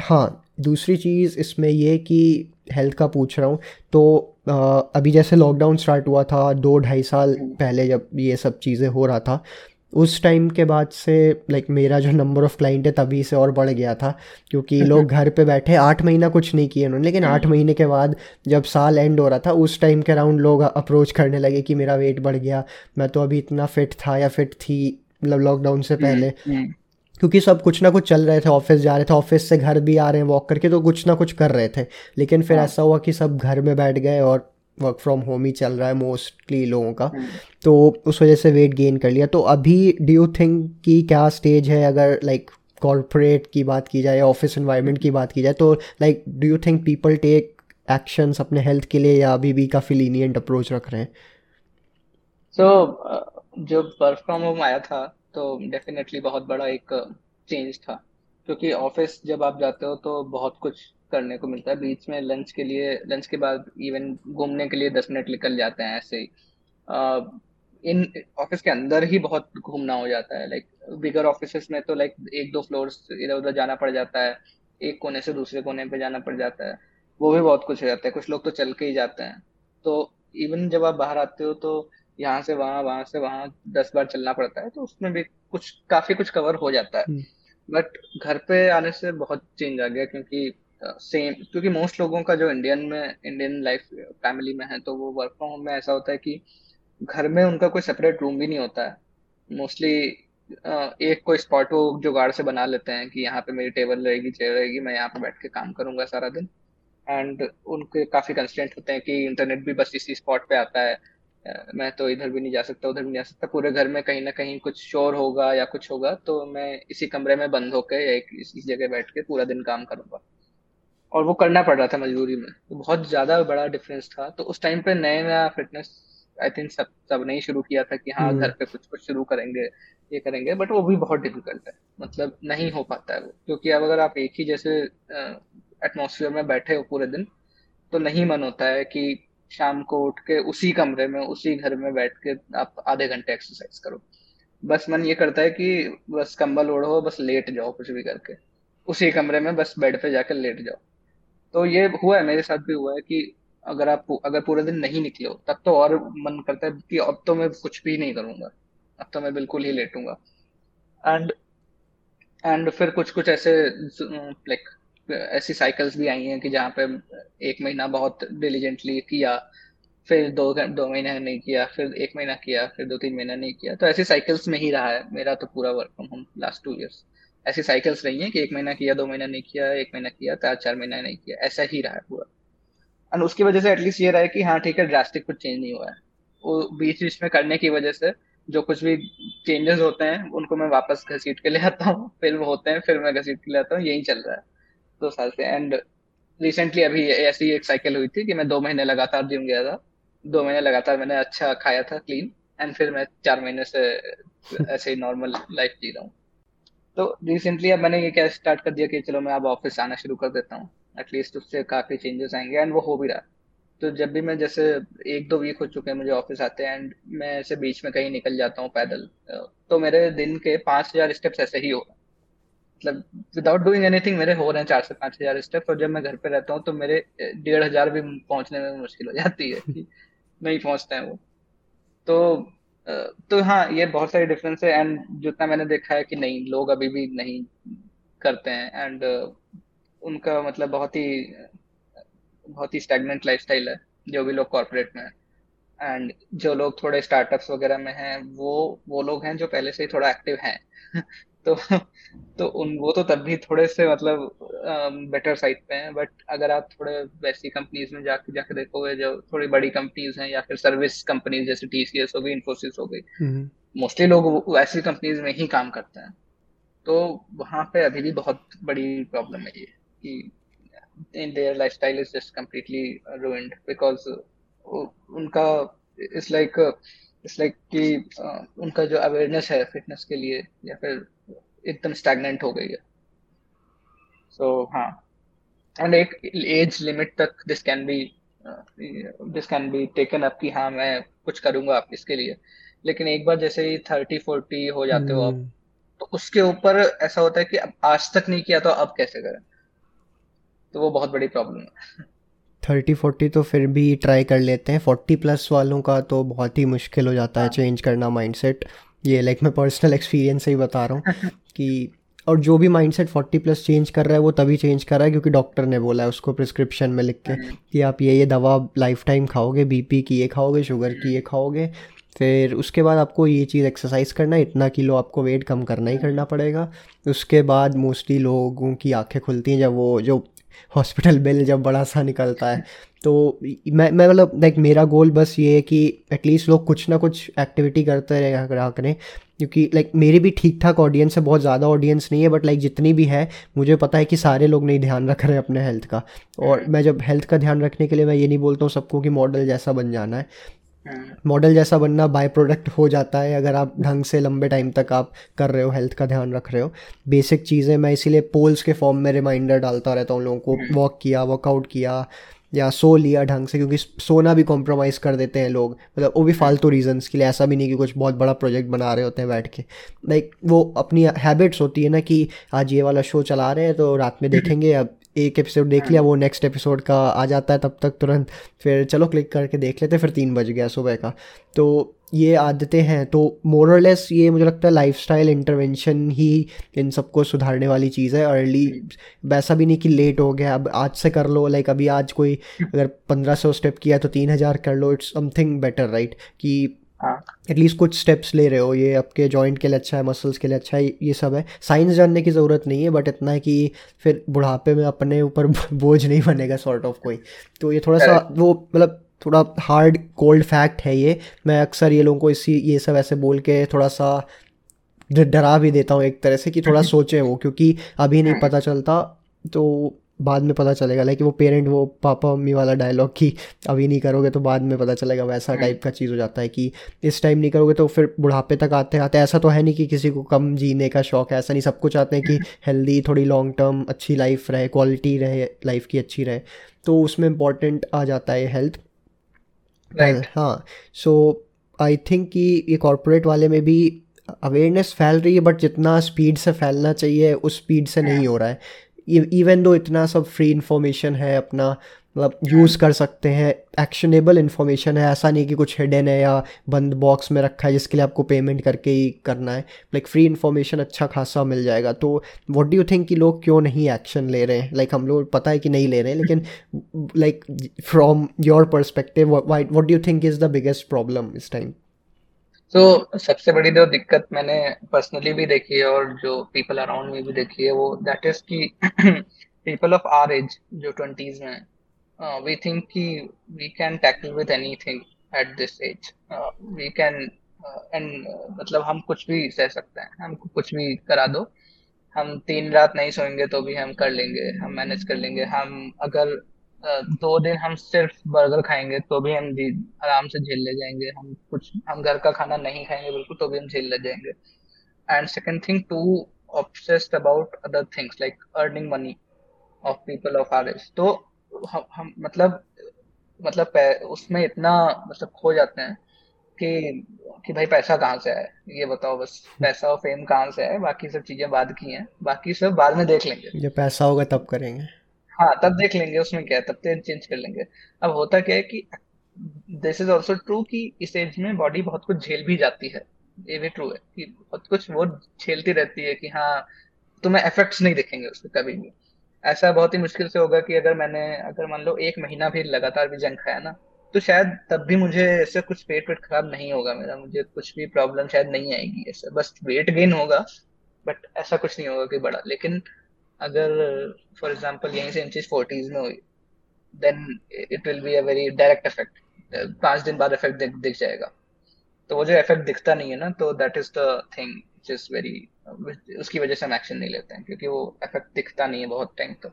हाँ दूसरी चीज़ इसमें ये कि हेल्थ का पूछ रहा हूँ तो अभी जैसे लॉकडाउन स्टार्ट हुआ था दो ढाई साल पहले जब ये सब चीज़ें हो रहा था उस टाइम के बाद से लाइक मेरा जो नंबर ऑफ़ क्लाइंट है तभी से और बढ़ गया था क्योंकि लोग घर पे बैठे आठ महीना कुछ नहीं किए उन्होंने लेकिन आठ महीने के बाद जब साल एंड हो रहा था उस टाइम के अराउंड लोग अप्रोच करने लगे कि मेरा वेट बढ़ गया मैं तो अभी इतना फिट था या फिट थी मतलब लॉकडाउन से हम्म, पहले हम्म। क्योंकि सब कुछ ना कुछ चल रहे थे ऑफ़िस जा रहे थे ऑफ़िस से घर भी आ रहे हैं वॉक करके तो कुछ ना कुछ कर रहे थे लेकिन फिर हाँ। ऐसा हुआ कि सब घर में बैठ गए और वर्क फ्रॉम होम ही चल रहा है मोस्टली लोगों का। हम्म। तो उस वजह से वेट गेन कर लिया। तो अभी डू यू थिंक कि क्या स्टेज है अगर लाइक कॉरपोरेट की बात की जाए ऑफ़िस इन्वायरमेंट की बात की जाए तो like do you think people take actions अपने हेल्थ के लिए या अभी भी काफ़ी लीनियंट अप्रोच रख रहे हैं? सो so, जब वर्क फ्रॉम होम आया था तो डेफिनेटली बहुत बड़ा एक चेंज था। क्योंकि ऑफ़िस जब आप जाते हो तो बहुत कुछ करने को मिलता है। बीच में लंच के लिए लंच के बाद इवन घूमने के लिए दस मिनट निकल जाते हैं ऐसे ही। इन ऑफ़िस के अंदर ही बहुत घूमना हो जाता है। लाइक बिगर ऑफ़िस में तो लाइक एक दो फ्लोर इधर उधर जाना पड़ जाता है। एक कोने से दूसरे कोने पे जाना पड़ जाता है। वो भी बहुत कुछ हो जाता है। कुछ लोग तो चल के ही जाते हैं। तो इवन जब आप बाहर आते हो तो यहाँ से वहाँ वहाँ से वहाँ दस बार चलना पड़ता है। तो उसमें भी कुछ काफ़ी कुछ कवर हो जाता है। बट हम्म। घर पे आने से बहुत चेंज आ गया क्योंकि सेम क्योंकि मोस्ट लोगों का जो इंडियन में इंडियन लाइफ फैमिली में है तो वो वर्क फ्रॉम होम में ऐसा होता है कि घर में उनका कोई सेपरेट रूम भी नहीं होता है। मोस्टली एक कोई स्पॉट वो जुगाड़ से बना लेते हैं कि यहाँ पे मेरी टेबल रहेगी चेयर रहेगी, मैं यहाँ पे बैठ के काम करूँगा सारा दिन। एंड उनके काफ़ी कंस्टेंट होते हैं कि इंटरनेट भी बस इसी स्पॉट पे आता है। मैं तो इधर भी नहीं जा सकता, उधर भी नहीं जा सकता। पूरे घर में कहीं ना कहीं कुछ शोर होगा या कुछ होगा तो मैं इसी कमरे में बंद होकर या इसी जगह बैठ के पूरा दिन काम करूँगा। और वो करना पड़ रहा था मजबूरी में। तो बहुत ज़्यादा बड़ा डिफरेंस था। तो उस टाइम पे नए नया फिटनेस आई थिंक सब सबने ही शुरू किया था कि हाँ घर पे कुछ कुछ शुरू करेंगे ये करेंगे। बट वो भी बहुत डिफ़िकल्ट है। मतलब नहीं हो पाता है वो। क्योंकि अब अगर आप एक ही जैसे एटमोसफियर में बैठे हो पूरे दिन तो नहीं मन होता है कि शाम को उठ के उसी कमरे में उसी घर में बैठ के आप आधे घंटे एक्सरसाइज करो। बस मन ये करता है कि बस कंबल ओढ़ो बस लेट जाओ कुछ भी करके। उसी कमरे में बस बेड पे जाकर लेट जाओ। तो ये हुआ है मेरे साथ भी हुआ है कि अगर आप अगर पूरे दिन नहीं निकले हो तब तो और मन करता है कि अब तो मैं कुछ भी नहीं करूँगा। अब तो मैं बिल्कुल ही लेटूँगा। एंड एंड फिर कुछ कुछ ऐसे लाइक ऐसी साइकिल्स भी आई हैं कि जहाँ पे एक महीना बहुत डिलीजेंटली किया फिर दो दो महीने नहीं किया फिर एक महीना किया फिर दो तीन महीना नहीं किया। तो ऐसी साइकिल्स में ही रहा है। मेरा तो पूरा work from home last two years ऐसी साइकिल्स रही हैं कि एक महीना किया, दो महीना नहीं किया, एक महीना किया, चार चार महीना नहीं किया, ऐसा ही रहा पूरा एंड उसकी वजह से एटलीस्ट ये रहा है कि हाँ ठीक है ड्रास्टिक कुछ चेंज नहीं हुआ है। वो बीच बीच में करने की वजह से जो कुछ भी चेंजेस होते हैं, उनको मैं वापस घसीट के ले आता हूँ। फिर वो होते हैं, फिर मैं घसीट के ले आता हूँ, यही चल रहा है। दो साल से। एंड रिसेंटली अभी ऐसी एक साइकिल हुई थी कि मैं दो महीने लगातार जिम गया था। दो महीने लगातार मैंने अच्छा खाया था क्लीन एंड फिर मैं चार महीने से ऐसे ही नॉर्मल लाइफ जी रहा हूँ। तो रिसेंटली अब मैंने ये क्या स्टार्ट कर दिया कि चलो मैं अब ऑफ़िस आना शुरू कर देता हूँ। एटलीस्ट उससे काफ़ी चेंजेस आएँगे एंड वो हो भी रहा। तो जब भी मैं जैसे एक दो वीक हो चुके हैं मुझे ऑफ़िस आते हैं एंड मैं ऐसे बीच में कहीं निकल जाता हूँ पैदल तो मेरे दिन के पाँच हज़ार स्टेप्स ऐसे ही हो रहे मतलब विदाउट डूइंग एनीथिंग मेरे हो रहे हैं चार से पाँच हज़ार स्टेप और जब मैं घर पे रहता हूँ तो मेरे डेढ़ हज़ार भी पहुँचने में मुश्किल हो जाती है नहीं पहुँचते हैं वो। तो तो हाँ ये बहुत सारी डिफरेंस है एंड जितना मैंने देखा है कि नहीं, लोग अभी भी नहीं करते हैं एंड उनका मतलब बहुत ही बहुत ही स्टैगनेंट लाइफस्टाइल है, जो भी लोग कॉर्पोरेट में है। एंड जो लोग थोड़े स्टार्टअप्स वगैरह में हैं, वो वो लोग हैं जो पहले से ही थोड़ा एक्टिव हैं। तो तो उन वो तो तब भी थोड़े से मतलब बेटर साइड पे हैं बट अगर आप थोड़े वैसी कंपनीज़ में जाके जाके देखोगे जो थोड़ी बड़ी कंपनीज़ हैं या फिर सर्विस कंपनीज़ जैसे टीसीएस हो गई इन्फोसिस हो गई मोस्टली हम्म। लोग वैसी कंपनीज़ में ही काम करते हैं तो वहाँ पे अभी भी बहुत बड़ी प्रॉब्लम है ये कि in their lifestyle is just completely ruined because उनका इट्स लाइक इट्स लाइक कि उनका जो अवेयरनेस है फिटनेस के लिए या फिर एकदम स्टैगनेंट हो गई है। सो so, हाँ। एंड एक एज लिमिट तक this can be this can be taken up कि हाँ मैं कुछ करूँगा आप इसके लिए। लेकिन एक बार जैसे ही थर्टी फोर्टी हो जाते हो आप hmm. तो उसके ऊपर ऐसा होता है कि अब आज तक नहीं किया तो अब कैसे करें? तो वो बहुत बड़ी प्रॉब्लम है। थर्टी फोर्टी तो फिर भी ट्राई कर लेते हैं। फोर्टी प्लस वालों का तो बहुत ही मुश्किल हो जाता है चेंज हाँ। करना माइंडसेट ये लाइक मैं पर्सनल एक्सपीरियंस से ही बता रहा हूँ कि और जो भी माइंडसेट फोर्टी प्लस चेंज कर रहा है वो तभी चेंज कर रहा है क्योंकि डॉक्टर ने बोला है उसको प्रिस्क्रिप्शन में लिख के हाँ। कि आप ये ये दवा लाइफ टाइम खाओगे बीपी की ये खाओगे शुगर की ये खाओगे। फिर उसके बाद आपको ये चीज़ एक्सरसाइज करना है इतना किलो आपको वेट कम करना ही करना पड़ेगा। उसके बाद मोस्टली लोगों की आँखें खुलती हैं जब वो जो हॉस्पिटल बिल जब बड़ा सा निकलता है तो मैं मैं मतलब लाइक मेरा गोल बस ये है कि एटलीस्ट लोग कुछ ना कुछ एक्टिविटी करते रहे रहा करें क्योंकि लाइक मेरी भी ठीक ठाक ऑडियंस है बहुत ज़्यादा ऑडियंस नहीं है बट लाइक जितनी भी है मुझे पता है कि सारे लोग नहीं ध्यान रख रहे हैं अपने हेल्थ का। और मैं जब हेल्थ का ध्यान रखने के लिए मैं ये नहीं बोलता हूँ सबको कि मॉडल जैसा बन जाना है। मॉडल जैसा बनना बाय प्रोडक्ट हो जाता है अगर आप ढंग से लंबे टाइम तक आप कर रहे हो हेल्थ का ध्यान रख रहे हो। बेसिक चीज़ें मैं इसीलिए पोल्स के फॉर्म में रिमाइंडर डालता रहता हूँ लोगों को। वॉक हम्म। किया वर्कआउट किया या सो लिया ढंग से क्योंकि सोना भी कॉम्प्रोमाइज़ कर देते हैं लोग। मतलब वो भी हम्म। फालतू रीजंस के लिए ऐसा भी नहीं कि कुछ बहुत बड़ा प्रोजेक्ट बना रहे होते हैं बैठ के। लाइक वो अपनी हैबिट्स होती है ना कि आज ये वाला शो चला रहे हैं तो रात में देखेंगे अब एक एपिसोड देख लिया वो नेक्स्ट एपिसोड का आ जाता है तब तक तुरंत। फिर चलो क्लिक करके देख लेते फिर तीन बज गया सुबह का। तो ये आदतें हैं तो मोरलेस ये मुझे लगता है लाइफस्टाइल इंटरवेंशन ही इन सबको सुधारने वाली चीज़ है। अर्ली वैसा भी नहीं कि लेट हो गया अब आज से कर लो लाइक अभी आज कोई अगर पंद्रह सौ स्टेप किया तो तीन हज़ार कर लो इट्स समथिंग बेटर राइट कि एटलीस्ट हाँ। कुछ स्टेप्स ले रहे हो ये आपके जॉइंट के लिए अच्छा है मसल्स के लिए अच्छा है ये सब है। साइंस जानने की ज़रूरत नहीं है बट इतना है कि फिर बुढ़ापे में अपने ऊपर बोझ नहीं बनेगा सॉर्ट ऑफ़ कोई। तो ये थोड़ा सा वो मतलब थोड़ा हार्ड कोल्ड फैक्ट है ये। मैं अक्सर ये लोगों को इसी ये सब ऐसे बोल के थोड़ा सा डरा भी देता हूँ एक तरह से कि थोड़ा सोचें वो क्योंकि अभी नहीं हाँ। पता चलता तो बाद में पता चलेगा लाइक वो पेरेंट वो पापा मम्मी वाला डायलॉग कि अभी नहीं करोगे तो बाद में पता चलेगा वैसा टाइप हम्म। का चीज़ हो जाता है कि इस टाइम नहीं करोगे तो फिर बुढ़ापे तक आते आते ऐसा तो है नहीं कि किसी को कम जीने का शौक है ऐसा नहीं सब कुछ चाहते हैं कि हेल्दी थोड़ी लॉन्ग टर्म अच्छी लाइफ रहे क्वालिटी रहे लाइफ की अच्छी रहे तो उसमें इंपॉर्टेंट आ जाता है हेल्थ हाँ सो आई थिंक कि ये कॉरपोरेट वाले में भी अवेयरनेस फैल रही है बट जितना स्पीड से फैलना चाहिए उस स्पीड से नहीं हो रहा है। इवन दो इतना सब फ्री इन्फॉर्मेशन है अपना मतलब यूज़ कर सकते हैं एक्शनेबल इन्फॉर्मेशन है ऐसा नहीं कि कुछ हिडन है या बंद बॉक्स में रखा है जिसके लिए आपको पेमेंट करके ही करना है। लाइक फ्री इन्फॉर्मेशन अच्छा खासा मिल जाएगा। तो व्हाट डू यू थिंक कि लोग क्यों नहीं एक्शन ले रहे हैं? लाइक like, हम लोग पता है कि नहीं ले रहे हैं लेकिन like from your perspective what do you think is the biggest problem इस टाइम तो सबसे बड़ी जो दिक्कत मैंने पर्सनली भी देखी है और जो पीपल अराउंड में भी देखी है वो दैट इज़ की पीपल ऑफ़ आर एज जो ट्वेंटीज में वी थिंक कि we can tackle with anything at this age we can and मतलब हम कुछ भी सह सकते हैं हमको कुछ भी करा दो। हम तीन रात नहीं सोएँगे तो भी हम कर लेंगे, हम मैनेज कर लेंगे। हम अगर दो दिन हम सिर्फ़ बर्गर खाएँगे तो भी हम आराम से झेल ले जाएँगे। हम कुछ हम घर का खाना नहीं खाएँगे बिल्कुल तो भी हम झेल ले जाएँगे। And second thing to obsessed about other things like earning money of people of our age तो हम, हम मतलब मतलब उसमें इतना मतलब खो जाते हैं कि कि भाई पैसा कहाँ से आए ये बताओ बस पैसा और फेम कहाँ से आए बाकी सब चीज़ें बाद की हैं बाकी सब बाद में देख लेंगे। जब पैसा होगा तब करेंगे। हाँ तब देख लेंगे, उसमें क्या है, तब तो चेंज कर लेंगे। अब होता क्या है कि दिस इज़ ऑल्सो ट्रू कि इस एज में बॉडी बहुत कुछ झेल भी जाती है। ये भी ट्रू है कि बहुत कुछ वो झेलती रहती है कि हाँ तुम्हें इफेक्ट्स नहीं दिखेंगे उसके कभी भी। ऐसा बहुत ही मुश्किल से होगा कि अगर मैंने, अगर मान लो एक महीना भी लगातार भी जंग खाया ना तो शायद तब भी मुझे ऐसे कुछ पेट वेट खराब नहीं होगा मेरा, मुझे कुछ भी प्रॉब्लम शायद नहीं आएगी ऐसा। बस वेट गेन होगा बट ऐसा कुछ नहीं होगा कि बड़ा। लेकिन अगर फॉर एग्ज़ाम्पल यहीं से इंचज फोर्टीज में हुई then it will be a very direct effect पाँच दिन बाद इफ़ेक्ट दिख, दिख जाएगा। तो वो जो इफ़ेक्ट दिखता नहीं है ना तो that is the thing is very उसकी वजह से हम एक्शन नहीं लेते हैं क्योंकि वो इफ़ेक्ट दिखता नहीं है बहुत टाइम तक।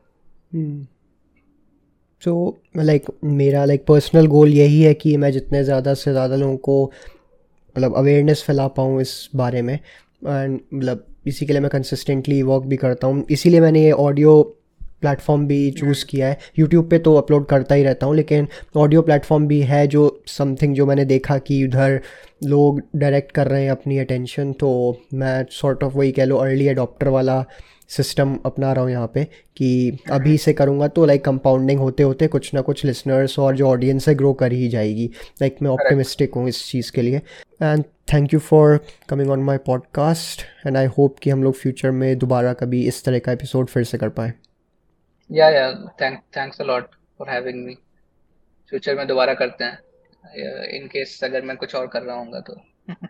सो लाइक मेरा लाइक पर्सनल गोल यही है कि मैं जितने ज़्यादा से ज़्यादा लोगों को मतलब अवेयरनेस फैला पाऊँ इस बारे में। एंड मतलब इसी के लिए मैं कंसिस्टेंटली वर्क भी करता हूँ। इसीलिए मैंने ये ऑडियो प्लेटफॉर्म भी चूज़ किया है। यूट्यूब पे तो अपलोड करता ही रहता हूँ लेकिन ऑडियो प्लेटफॉर्म भी है जो समथिंग जो मैंने देखा कि उधर लोग डायरेक्ट कर रहे हैं अपनी अटेंशन तो मैं सॉर्ट ऑफ़ वही कह लो अर्ली अडॉप्टर वाला सिस्टम अपना रहा हूँ यहाँ पे कि अभी से करूँगा तो लाइक कंपाउंडिंग होते होते कुछ ना कुछ लिसनर्स और जो ऑडियंस है ग्रो कर ही जाएगी। लाइक मैं ऑप्टिमिस्टिक हूँ इस चीज़ के लिए। And thank you for coming on my podcast and I hope कि हम लोग फ्यूचर में दोबारा कभी इस तरह का एपिसोड फिर से कर पाए। या या thank thanks a lot for having me future में दोबारा करते हैं। इन केस अगर मैं कुछ और कर रहा हूँ तो।